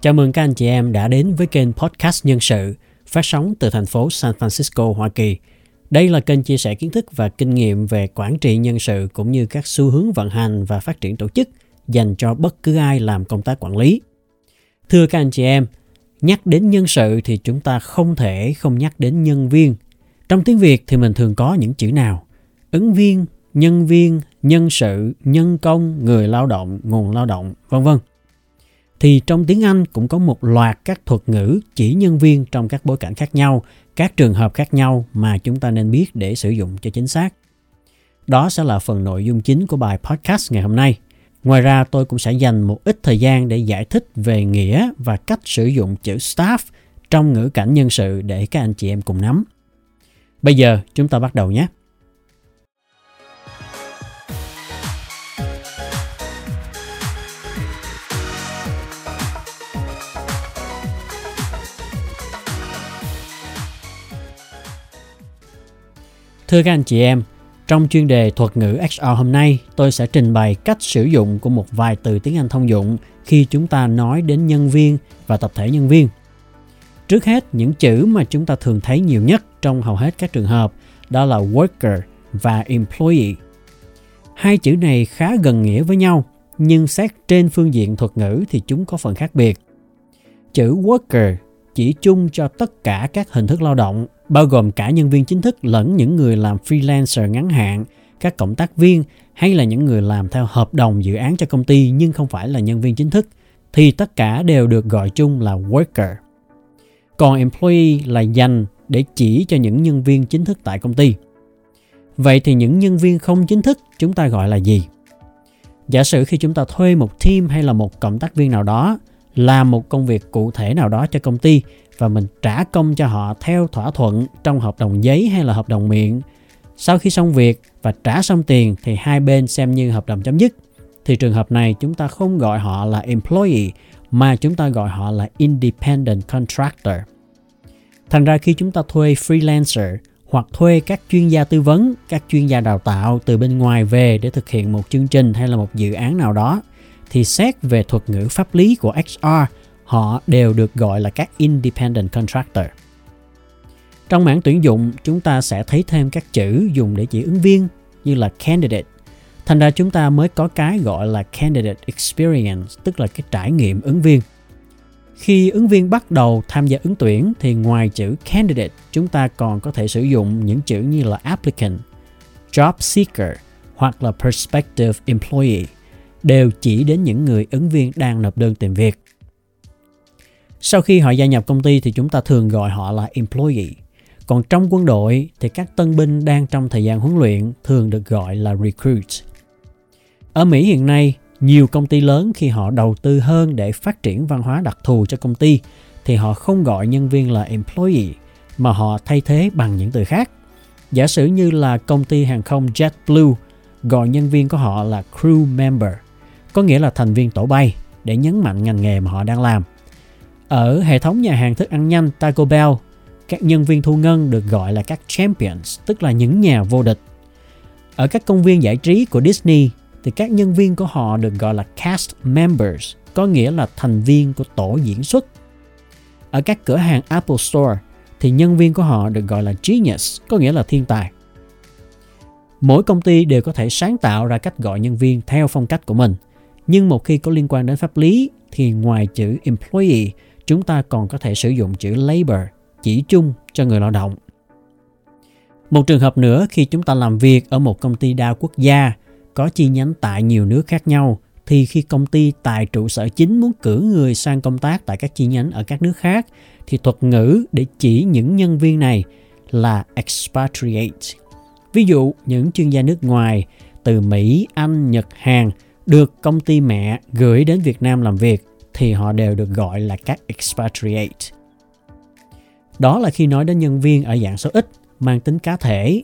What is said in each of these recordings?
Chào mừng các anh chị em đã đến với kênh Podcast Nhân sự, phát sóng từ thành phố San Francisco, Hoa Kỳ. Đây là kênh chia sẻ kiến thức và kinh nghiệm về quản trị nhân sự cũng như các xu hướng vận hành và phát triển tổ chức dành cho bất cứ ai làm công tác quản lý. Thưa các anh chị em, nhắc đến nhân sự thì chúng ta không thể không nhắc đến nhân viên. Trong tiếng Việt thì mình thường có những chữ nào? Ứng viên, nhân viên, nhân sự, nhân công, người lao động, nguồn lao động, vân vân thì trong tiếng Anh cũng có một loạt các thuật ngữ chỉ nhân viên trong các bối cảnh khác nhau, các trường hợp khác nhau mà chúng ta nên biết để sử dụng cho chính xác. Đó sẽ là phần nội dung chính của bài podcast ngày hôm nay. Ngoài ra tôi cũng sẽ dành một ít thời gian để giải thích về nghĩa và cách sử dụng chữ staff trong ngữ cảnh nhân sự để các anh chị em cùng nắm. Bây giờ chúng ta bắt đầu nhé. Thưa các anh chị em, trong chuyên đề thuật ngữ XR hôm nay, tôi sẽ trình bày cách sử dụng của một vài từ tiếng Anh thông dụng khi chúng ta nói đến nhân viên và tập thể nhân viên. Trước hết, những chữ mà chúng ta thường thấy nhiều nhất trong hầu hết các trường hợp đó là worker và employee. Hai chữ này khá gần nghĩa với nhau, nhưng xét trên phương diện thuật ngữ thì chúng có phần khác biệt. Chữ worker chỉ chung cho tất cả các hình thức lao động bao gồm cả nhân viên chính thức lẫn những người làm freelancer ngắn hạn, các cộng tác viên hay là những người làm theo hợp đồng dự án cho công ty nhưng không phải là nhân viên chính thức thì tất cả đều được gọi chung là worker. Còn employee là dành để chỉ cho những nhân viên chính thức tại công ty. Vậy thì những nhân viên không chính thức chúng ta gọi là gì? Giả sử khi chúng ta thuê một team hay là một cộng tác viên nào đó làm một công việc cụ thể nào đó cho công ty và mình trả công cho họ theo thỏa thuận trong hợp đồng giấy hay là hợp đồng miệng. Sau khi xong việc và trả xong tiền thì hai bên xem như hợp đồng chấm dứt. Thì trường hợp này chúng ta không gọi họ là employee mà chúng ta gọi họ là independent contractor. Thành ra khi chúng ta thuê freelancer hoặc thuê các chuyên gia tư vấn, các chuyên gia đào tạo từ bên ngoài về để thực hiện một chương trình hay là một dự án nào đó thì xét về thuật ngữ pháp lý của HR họ đều được gọi là các independent contractor. Trong mảng tuyển dụng, chúng ta sẽ thấy thêm các chữ dùng để chỉ ứng viên như là candidate. Thành ra chúng ta mới có cái gọi là candidate experience, tức là cái trải nghiệm ứng viên. Khi ứng viên bắt đầu tham gia ứng tuyển thì ngoài chữ candidate, chúng ta còn có thể sử dụng những chữ như là applicant, job seeker hoặc là prospective employee đều chỉ đến những người ứng viên đang nộp đơn tìm việc. Sau khi họ gia nhập công ty thì chúng ta thường gọi họ là employee. Còn trong quân đội thì các tân binh đang trong thời gian huấn luyện thường được gọi là recruit. Ở Mỹ hiện nay, nhiều công ty lớn khi họ đầu tư hơn để phát triển văn hóa đặc thù cho công ty thì họ không gọi nhân viên là employee mà họ thay thế bằng những từ khác. Giả sử như là công ty hàng không JetBlue gọi nhân viên của họ là crew member, có nghĩa là thành viên tổ bay để nhấn mạnh ngành nghề mà họ đang làm. Ở hệ thống nhà hàng thức ăn nhanh Taco Bell, các nhân viên thu ngân được gọi là các champions, tức là những nhà vô địch. Ở các công viên giải trí của Disney thì các nhân viên của họ được gọi là cast members, có nghĩa là thành viên của tổ diễn xuất. Ở các cửa hàng Apple Store thì nhân viên của họ được gọi là genius, có nghĩa là thiên tài. Mỗi công ty đều có thể sáng tạo ra cách gọi nhân viên theo phong cách của mình. Nhưng một khi có liên quan đến pháp lý thì ngoài chữ employee chúng ta còn có thể sử dụng chữ labor chỉ chung cho người lao động. Một trường hợp nữa khi chúng ta làm việc ở một công ty đa quốc gia có chi nhánh tại nhiều nước khác nhau thì khi công ty tại trụ sở chính muốn cử người sang công tác tại các chi nhánh ở các nước khác thì thuật ngữ để chỉ những nhân viên này là expatriate. Ví dụ những chuyên gia nước ngoài từ Mỹ, Anh, Nhật, Hàn được công ty mẹ gửi đến Việt Nam làm việc thì họ đều được gọi là các expatriate. Đó là khi nói đến nhân viên ở dạng số ít mang tính cá thể.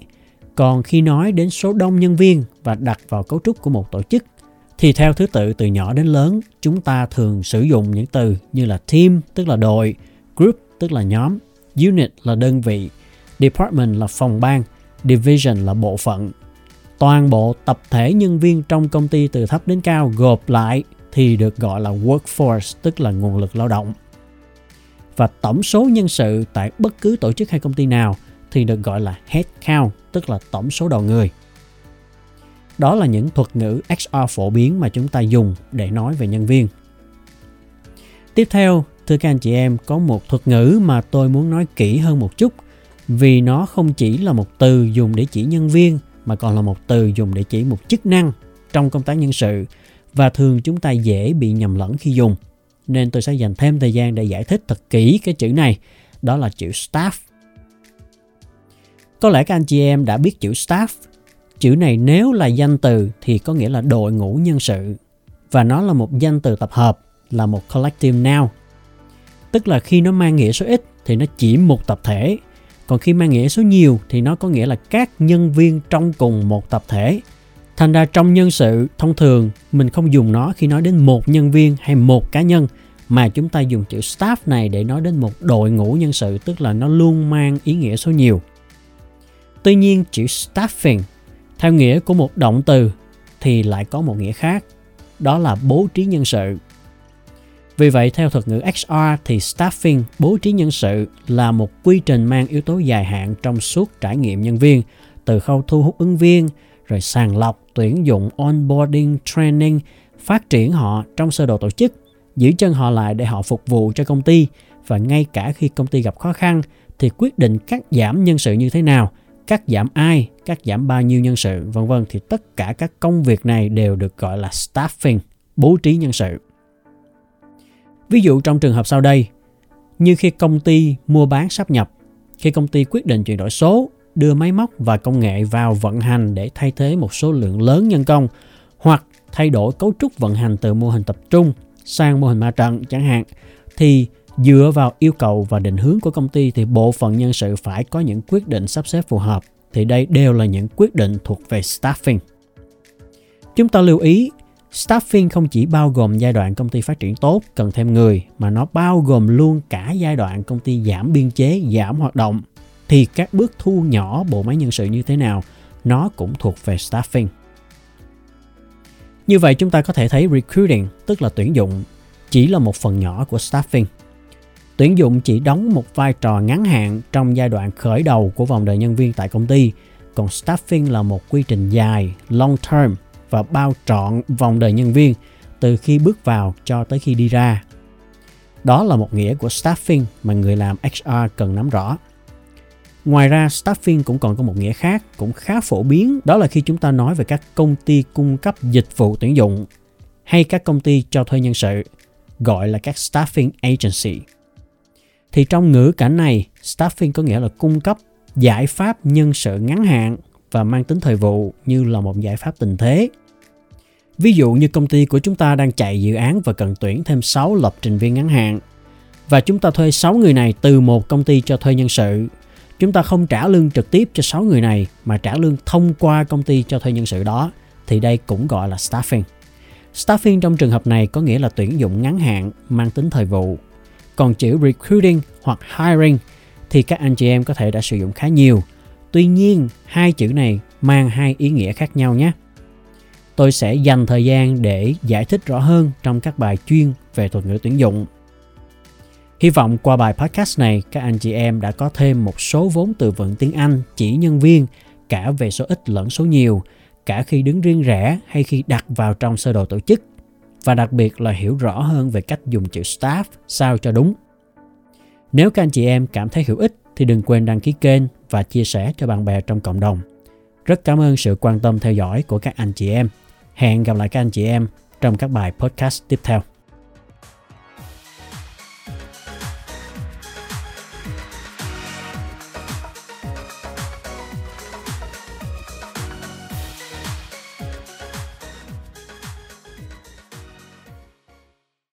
Còn khi nói đến số đông nhân viên và đặt vào cấu trúc của một tổ chức thì theo thứ tự từ nhỏ đến lớn, chúng ta thường sử dụng những từ như là team tức là đội, group tức là nhóm, unit là đơn vị, department là phòng ban, division là bộ phận. Toàn bộ tập thể nhân viên trong công ty từ thấp đến cao gộp lại thì được gọi là workforce, tức là nguồn lực lao động. Và tổng số nhân sự tại bất cứ tổ chức hay công ty nào thì được gọi là headcount, tức là tổng số đầu người. Đó là những thuật ngữ HR phổ biến mà chúng ta dùng để nói về nhân viên. Tiếp theo, thưa các anh chị em, có một thuật ngữ mà tôi muốn nói kỹ hơn một chút vì nó không chỉ là một từ dùng để chỉ nhân viên mà còn là một từ dùng để chỉ một chức năng trong công tác nhân sự và thường chúng ta dễ bị nhầm lẫn khi dùng. Nên tôi sẽ dành thêm thời gian để giải thích thật kỹ cái chữ này, đó là chữ staff. Có lẽ các anh chị em đã biết chữ staff. Chữ này nếu là danh từ thì có nghĩa là đội ngũ nhân sự và nó là một danh từ tập hợp, là một collective noun. Tức là khi nó mang nghĩa số ít thì nó chỉ một tập thể, còn khi mang nghĩa số nhiều thì nó có nghĩa là các nhân viên trong cùng một tập thể Thành ra trong nhân sự thông thường mình không dùng nó khi nói đến một nhân viên hay một cá nhân mà chúng ta dùng chữ staff này để nói đến một đội ngũ nhân sự tức là nó luôn mang ý nghĩa số nhiều. Tuy nhiên chữ staffing theo nghĩa của một động từ thì lại có một nghĩa khác, đó là bố trí nhân sự. Vì vậy theo thuật ngữ HR thì staffing, bố trí nhân sự là một quy trình mang yếu tố dài hạn trong suốt trải nghiệm nhân viên, từ khâu thu hút ứng viên, rồi sàng lọc, tuyển dụng, onboarding, training, phát triển họ trong sơ đồ tổ chức, giữ chân họ lại để họ phục vụ cho công ty và ngay cả khi công ty gặp khó khăn thì quyết định cắt giảm nhân sự như thế nào, cắt giảm ai, cắt giảm bao nhiêu nhân sự, vân vân thì tất cả các công việc này đều được gọi là staffing, bố trí nhân sự. Ví dụ trong trường hợp sau đây, như khi công ty mua bán sắp nhập, khi công ty quyết định chuyển đổi số đưa máy móc và công nghệ vào vận hành để thay thế một số lượng lớn nhân công hoặc thay đổi cấu trúc vận hành từ mô hình tập trung sang mô hình ma trận chẳng hạn thì dựa vào yêu cầu và định hướng của công ty thì bộ phận nhân sự phải có những quyết định sắp xếp phù hợp thì đây đều là những quyết định thuộc về staffing. Chúng ta lưu ý Staffing không chỉ bao gồm giai đoạn công ty phát triển tốt, cần thêm người, mà nó bao gồm luôn cả giai đoạn công ty giảm biên chế, giảm hoạt động, thì các bước thu nhỏ bộ máy nhân sự như thế nào nó cũng thuộc về staffing. Như vậy chúng ta có thể thấy recruiting tức là tuyển dụng chỉ là một phần nhỏ của staffing. Tuyển dụng chỉ đóng một vai trò ngắn hạn trong giai đoạn khởi đầu của vòng đời nhân viên tại công ty, còn staffing là một quy trình dài, long term và bao trọn vòng đời nhân viên từ khi bước vào cho tới khi đi ra. Đó là một nghĩa của staffing mà người làm HR cần nắm rõ. Ngoài ra, staffing cũng còn có một nghĩa khác cũng khá phổ biến, đó là khi chúng ta nói về các công ty cung cấp dịch vụ tuyển dụng hay các công ty cho thuê nhân sự, gọi là các staffing agency. Thì trong ngữ cảnh này, staffing có nghĩa là cung cấp giải pháp nhân sự ngắn hạn và mang tính thời vụ như là một giải pháp tình thế. Ví dụ như công ty của chúng ta đang chạy dự án và cần tuyển thêm 6 lập trình viên ngắn hạn và chúng ta thuê 6 người này từ một công ty cho thuê nhân sự chúng ta không trả lương trực tiếp cho 6 người này mà trả lương thông qua công ty cho thuê nhân sự đó thì đây cũng gọi là staffing. Staffing trong trường hợp này có nghĩa là tuyển dụng ngắn hạn mang tính thời vụ. Còn chữ recruiting hoặc hiring thì các anh chị em có thể đã sử dụng khá nhiều. Tuy nhiên, hai chữ này mang hai ý nghĩa khác nhau nhé. Tôi sẽ dành thời gian để giải thích rõ hơn trong các bài chuyên về thuật ngữ tuyển dụng Hy vọng qua bài podcast này các anh chị em đã có thêm một số vốn từ vựng tiếng Anh chỉ nhân viên cả về số ít lẫn số nhiều, cả khi đứng riêng rẽ hay khi đặt vào trong sơ đồ tổ chức và đặc biệt là hiểu rõ hơn về cách dùng chữ staff sao cho đúng. Nếu các anh chị em cảm thấy hữu ích thì đừng quên đăng ký kênh và chia sẻ cho bạn bè trong cộng đồng. Rất cảm ơn sự quan tâm theo dõi của các anh chị em. Hẹn gặp lại các anh chị em trong các bài podcast tiếp theo.